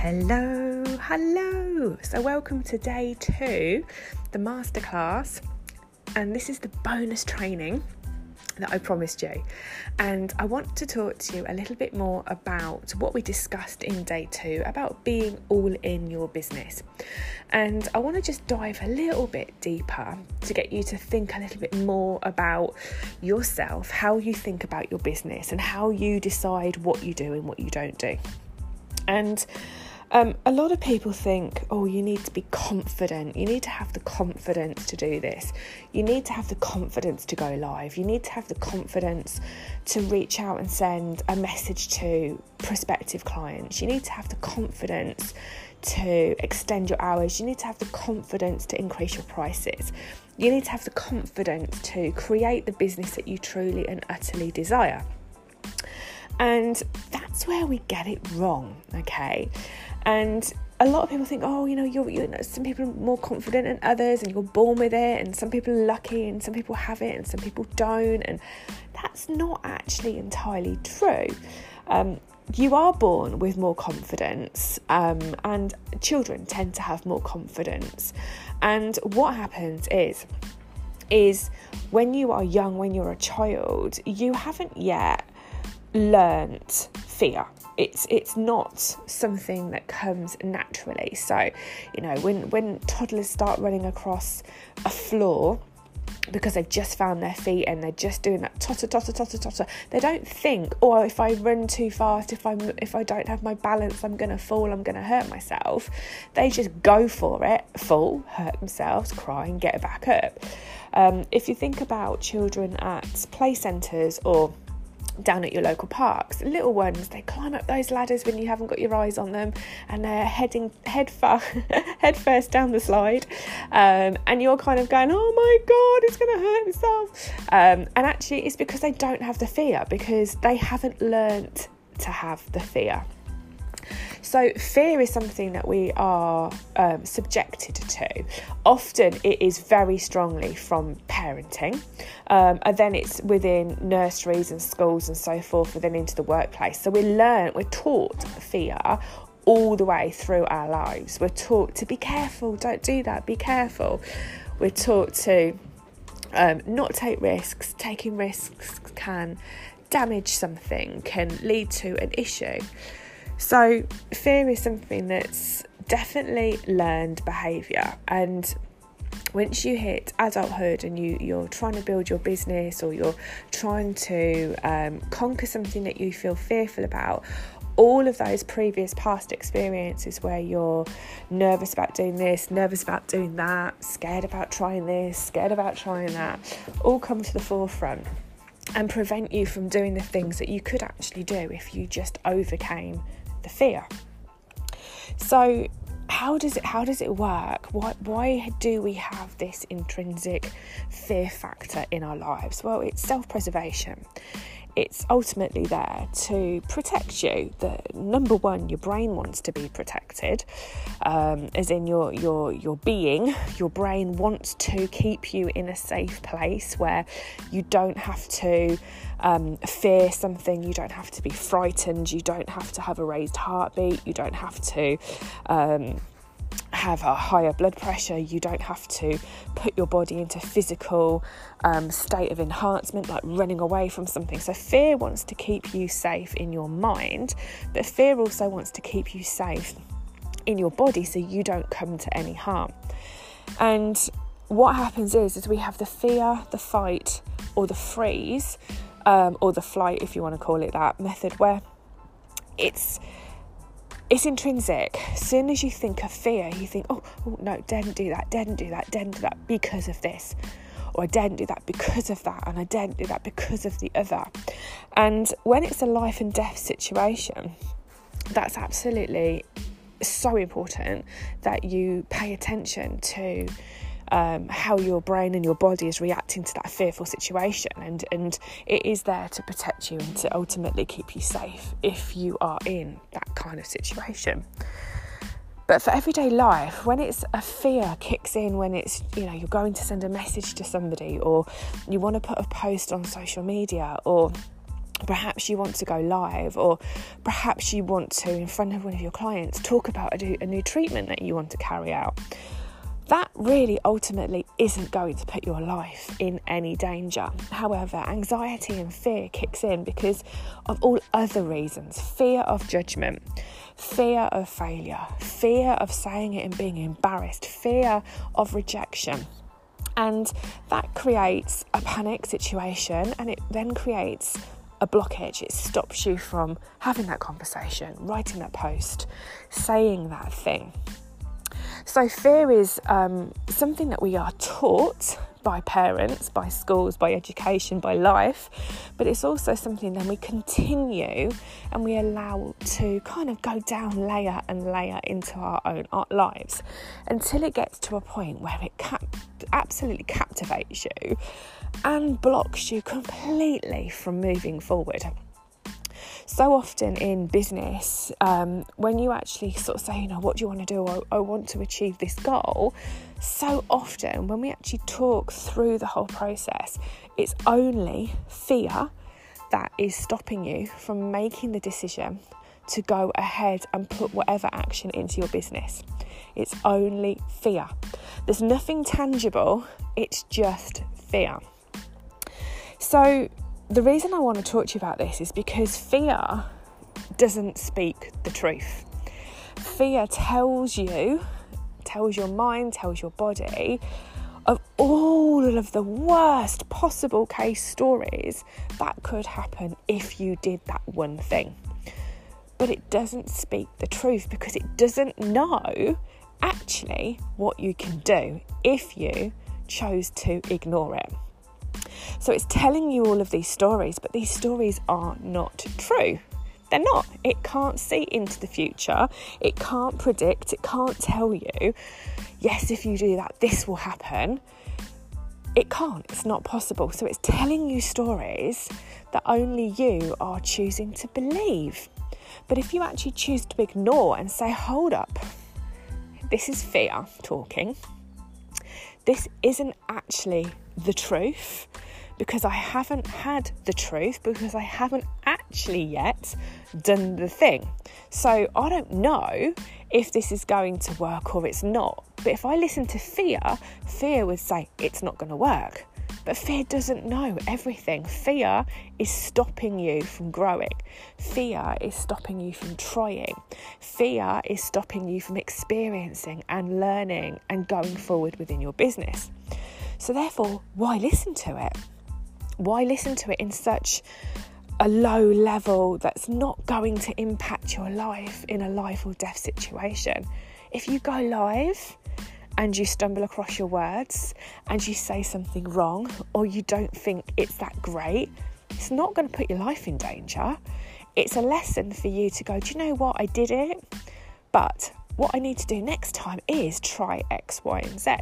Hello, hello. So, welcome to day two, the masterclass, and this is the bonus training that I promised you. And I want to talk to you a little bit more about what we discussed in day two about being all in your business. And I want to just dive a little bit deeper to get you to think a little bit more about yourself, how you think about your business, and how you decide what you do and what you don't do. And um, a lot of people think, oh, you need to be confident. You need to have the confidence to do this. You need to have the confidence to go live. You need to have the confidence to reach out and send a message to prospective clients. You need to have the confidence to extend your hours. You need to have the confidence to increase your prices. You need to have the confidence to create the business that you truly and utterly desire. And that's where we get it wrong, okay? And a lot of people think, oh, you know, you're, you know, some people are more confident than others, and you're born with it, and some people are lucky, and some people have it, and some people don't, and that's not actually entirely true. Um, you are born with more confidence, um, and children tend to have more confidence. And what happens is, is when you are young, when you're a child, you haven't yet learnt fear. It's it's not something that comes naturally. So, you know, when when toddlers start running across a floor because they've just found their feet and they're just doing that totter totter totter totter they don't think oh if i run too fast if i'm if i don't have my balance i'm going to fall i'm going to hurt myself they just go for it fall hurt themselves cry and get back up um, if you think about children at play centres or down at your local parks. Little ones, they climb up those ladders when you haven't got your eyes on them, and they're heading head, fa- head first down the slide, um, and you're kind of going, "Oh my god, it's going to hurt himself," um, and actually, it's because they don't have the fear because they haven't learnt to have the fear. So, fear is something that we are um, subjected to. Often, it is very strongly from parenting, um, and then it's within nurseries and schools and so forth, and then into the workplace. So, we learn, we're taught fear all the way through our lives. We're taught to be careful, don't do that, be careful. We're taught to um, not take risks, taking risks can damage something, can lead to an issue. So, fear is something that's definitely learned behaviour, and once you hit adulthood and you, you're trying to build your business or you're trying to um, conquer something that you feel fearful about, all of those previous past experiences where you're nervous about doing this, nervous about doing that, scared about trying this, scared about trying that, all come to the forefront and prevent you from doing the things that you could actually do if you just overcame the fear. So, how does it how does it work? Why why do we have this intrinsic fear factor in our lives? Well, it's self-preservation it's ultimately there to protect you. The number one, your brain wants to be protected, um, as in your your your being. Your brain wants to keep you in a safe place where you don't have to um, fear something. You don't have to be frightened. You don't have to have a raised heartbeat. You don't have to. Um, have a higher blood pressure, you don't have to put your body into physical um, state of enhancement, like running away from something. So fear wants to keep you safe in your mind, but fear also wants to keep you safe in your body so you don't come to any harm. And what happens is, is we have the fear, the fight, or the freeze, um, or the flight, if you want to call it that method, where it's it's intrinsic. As soon as you think of fear, you think, oh, oh no, didn't do that, didn't do that, didn't do that because of this. Or I daren't do that because of that, and I didn't do that because of the other. And when it's a life and death situation, that's absolutely so important that you pay attention to um, how your brain and your body is reacting to that fearful situation, and and it is there to protect you and to ultimately keep you safe if you are in that kind of situation. But for everyday life, when it's a fear kicks in, when it's, you know, you're going to send a message to somebody or you want to put a post on social media or Perhaps you want to go live, or perhaps you want to, in front of one of your clients, talk about a new, a new treatment that you want to carry out that really ultimately isn't going to put your life in any danger. However, anxiety and fear kicks in because of all other reasons fear of judgment, fear of failure, fear of saying it and being embarrassed, fear of rejection. And that creates a panic situation and it then creates a blockage. It stops you from having that conversation, writing that post, saying that thing. So, fear is um, something that we are taught by parents, by schools, by education, by life, but it's also something that we continue and we allow to kind of go down layer and layer into our own lives until it gets to a point where it cap- absolutely captivates you and blocks you completely from moving forward so often in business, um, when you actually sort of say, you know, what do you want to do? I, I want to achieve this goal. So often, when we actually talk through the whole process, it's only fear that is stopping you from making the decision to go ahead and put whatever action into your business. It's only fear. There's nothing tangible, it's just fear. So, the reason I want to talk to you about this is because fear doesn't speak the truth. Fear tells you, tells your mind, tells your body of all of the worst possible case stories that could happen if you did that one thing. But it doesn't speak the truth because it doesn't know actually what you can do if you chose to ignore it. So it's telling you all of these stories, but these stories are not true. They're not. It can't see into the future. It can't predict. It can't tell you, yes, if you do that, this will happen. It can't. It's not possible. So it's telling you stories that only you are choosing to believe. But if you actually choose to ignore and say, hold up, this is fear talking, this isn't actually the truth because I haven't had the truth, because I haven't actually yet done the thing. So I don't know if this is going to work or it's not. But if I listen to fear, fear would say it's not going to work. But fear doesn't know everything. Fear is stopping you from growing. Fear is stopping you from trying. Fear is stopping you from experiencing and learning and going forward within your business. So, therefore, why listen to it? Why listen to it in such a low level that's not going to impact your life in a life or death situation? If you go live and you stumble across your words and you say something wrong or you don't think it's that great, it's not going to put your life in danger. It's a lesson for you to go, do you know what? I did it, but what I need to do next time is try X, Y, and Z.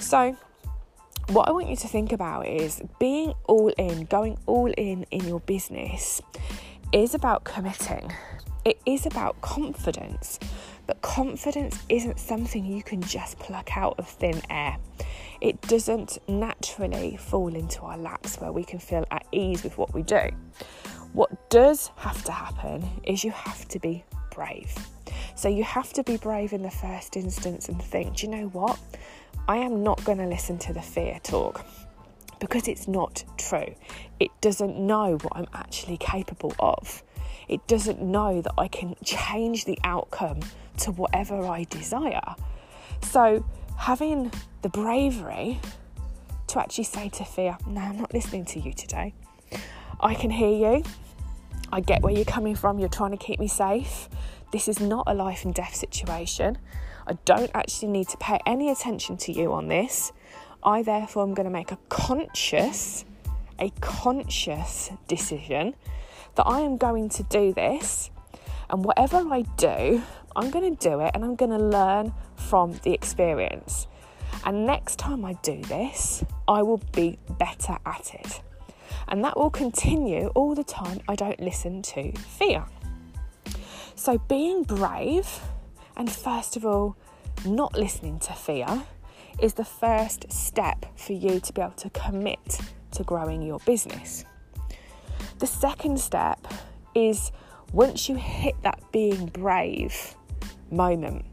So, what I want you to think about is being all in, going all in in your business is about committing. It is about confidence, but confidence isn't something you can just pluck out of thin air. It doesn't naturally fall into our laps where we can feel at ease with what we do. What does have to happen is you have to be brave. So you have to be brave in the first instance and think, do you know what? I am not going to listen to the fear talk because it's not true. It doesn't know what I'm actually capable of. It doesn't know that I can change the outcome to whatever I desire. So, having the bravery to actually say to fear, No, I'm not listening to you today. I can hear you. I get where you're coming from. You're trying to keep me safe. This is not a life and death situation. I don't actually need to pay any attention to you on this. I therefore am going to make a conscious, a conscious decision that I am going to do this. And whatever I do, I'm going to do it and I'm going to learn from the experience. And next time I do this, I will be better at it. And that will continue all the time I don't listen to fear. So, being brave and first of all, not listening to fear is the first step for you to be able to commit to growing your business. The second step is once you hit that being brave moment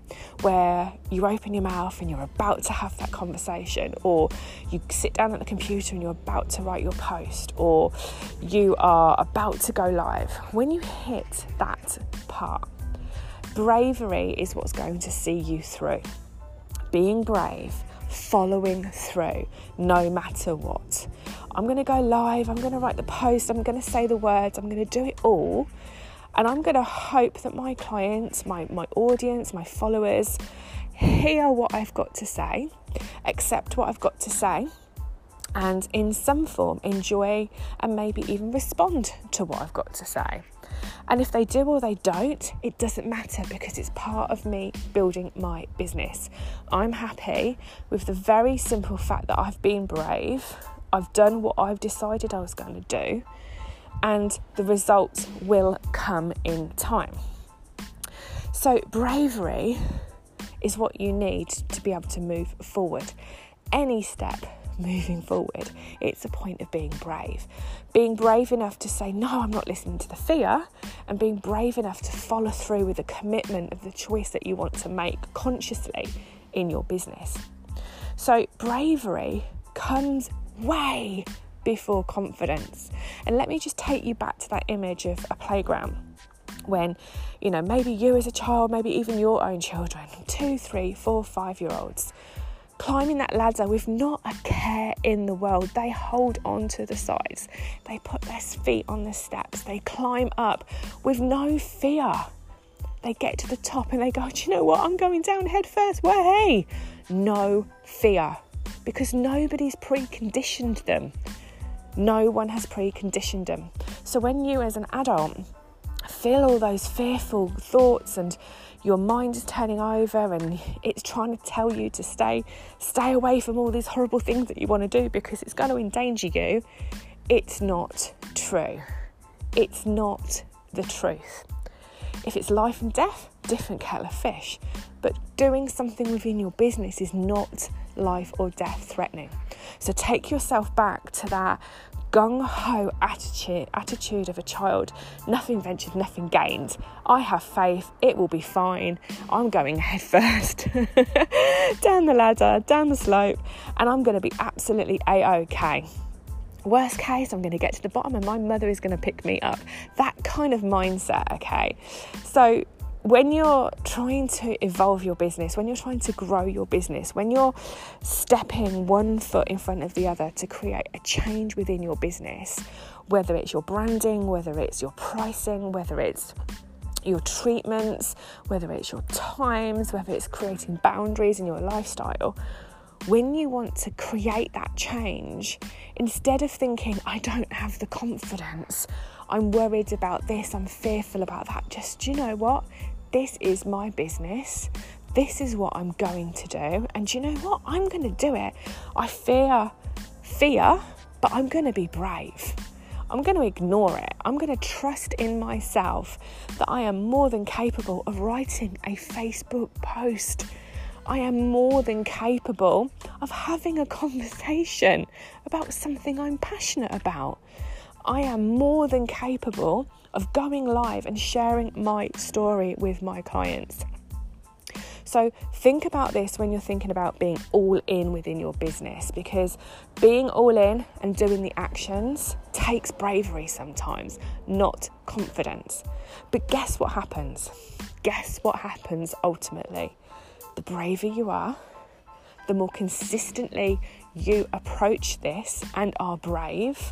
where you open your mouth and you're about to have that conversation, or you sit down at the computer and you're about to write your post, or you are about to go live, when you hit that part, bravery is what's going to see you through. Being brave, following through, no matter what. I'm going to go live, I'm going to write the post, I'm going to say the words, I'm going to do it all and I'm going to hope that my clients, my, my audience, my followers hear what I've got to say, accept what I've got to say, and in some form enjoy and maybe even respond to what I've got to say. And if they do or they don't, it doesn't matter because it's part of me building my business. I'm happy with the very simple fact that I've been brave, I've done what I've decided I was going to do, and the results will come in time. So, bravery is what you need to be able to move forward. Any step moving forward, it's a point of being brave. Being brave enough to say, No, I'm not listening to the fear, and being brave enough to follow through with the commitment of the choice that you want to make consciously in your business. So, bravery comes way before confidence. And let me just take you back to that image of a playground when, you know, maybe you as a child, maybe even your own children, two, three, four, five year olds, climbing that ladder with not a care in the world. They hold on to the sides, they put their feet on the steps, they climb up with no fear. They get to the top and they go, Do you know what? I'm going down head first. Way! No fear because nobody's preconditioned them no one has preconditioned them. So when you, as an adult, feel all those fearful thoughts and your mind is turning over and it's trying to tell you to stay stay away from all these horrible things that you want to do because it's going to endanger you. It's not true. It's not the truth. If it's life and death different kettle of fish. But doing something within your business is not life or death threatening. So take yourself back to that gung ho attitude, attitude of a child. Nothing ventured, nothing gained. I have faith, it will be fine. I'm going head first down the ladder, down the slope, and I'm going to be absolutely a okay. Worst case, I'm going to get to the bottom and my mother is going to pick me up. That kind of mindset, okay? So, when you're trying to evolve your business, when you're trying to grow your business, when you're stepping one foot in front of the other to create a change within your business, whether it's your branding, whether it's your pricing, whether it's your treatments, whether it's your times, whether it's creating boundaries in your lifestyle, when you want to create that change, instead of thinking, I don't have the confidence, I'm worried about this, I'm fearful about that. Just, you know what? This is my business. This is what I'm going to do. And you know what? I'm going to do it. I fear fear, but I'm going to be brave. I'm going to ignore it. I'm going to trust in myself that I am more than capable of writing a Facebook post. I am more than capable of having a conversation about something I'm passionate about. I am more than capable of going live and sharing my story with my clients. So, think about this when you're thinking about being all in within your business because being all in and doing the actions takes bravery sometimes, not confidence. But guess what happens? Guess what happens ultimately? The braver you are, the more consistently you approach this and are brave,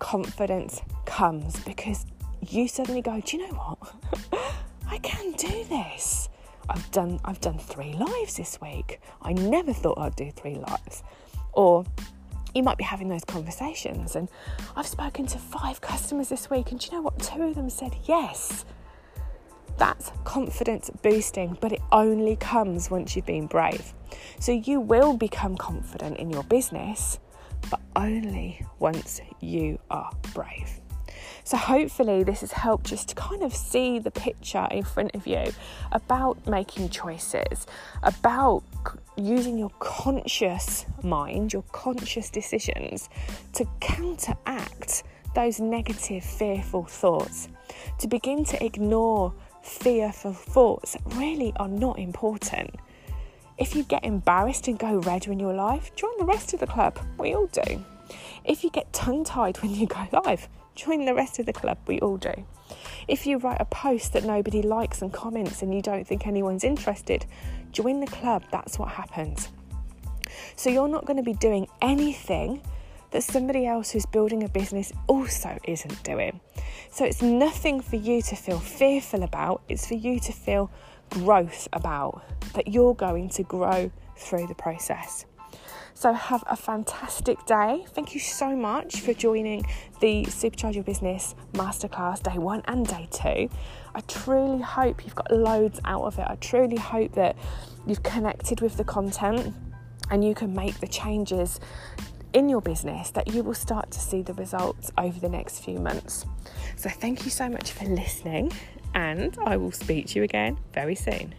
confidence comes because you suddenly go, do you know what? I can do this. I've done I've done three lives this week. I never thought I'd do three lives. Or you might be having those conversations and I've spoken to five customers this week and do you know what? Two of them said yes. That's confidence boosting, but it only comes once you've been brave. So you will become confident in your business only once you are brave. So, hopefully, this has helped just to kind of see the picture in front of you about making choices, about using your conscious mind, your conscious decisions to counteract those negative, fearful thoughts, to begin to ignore fearful thoughts that really are not important. If you get embarrassed and go red in your life, join the rest of the club. We all do. If you get tongue tied when you go live, join the rest of the club. We all do. If you write a post that nobody likes and comments and you don't think anyone's interested, join the club. That's what happens. So you're not going to be doing anything that somebody else who's building a business also isn't doing. So it's nothing for you to feel fearful about, it's for you to feel growth about, that you're going to grow through the process. So, have a fantastic day. Thank you so much for joining the Supercharge Your Business Masterclass day one and day two. I truly hope you've got loads out of it. I truly hope that you've connected with the content and you can make the changes in your business that you will start to see the results over the next few months. So, thank you so much for listening, and I will speak to you again very soon.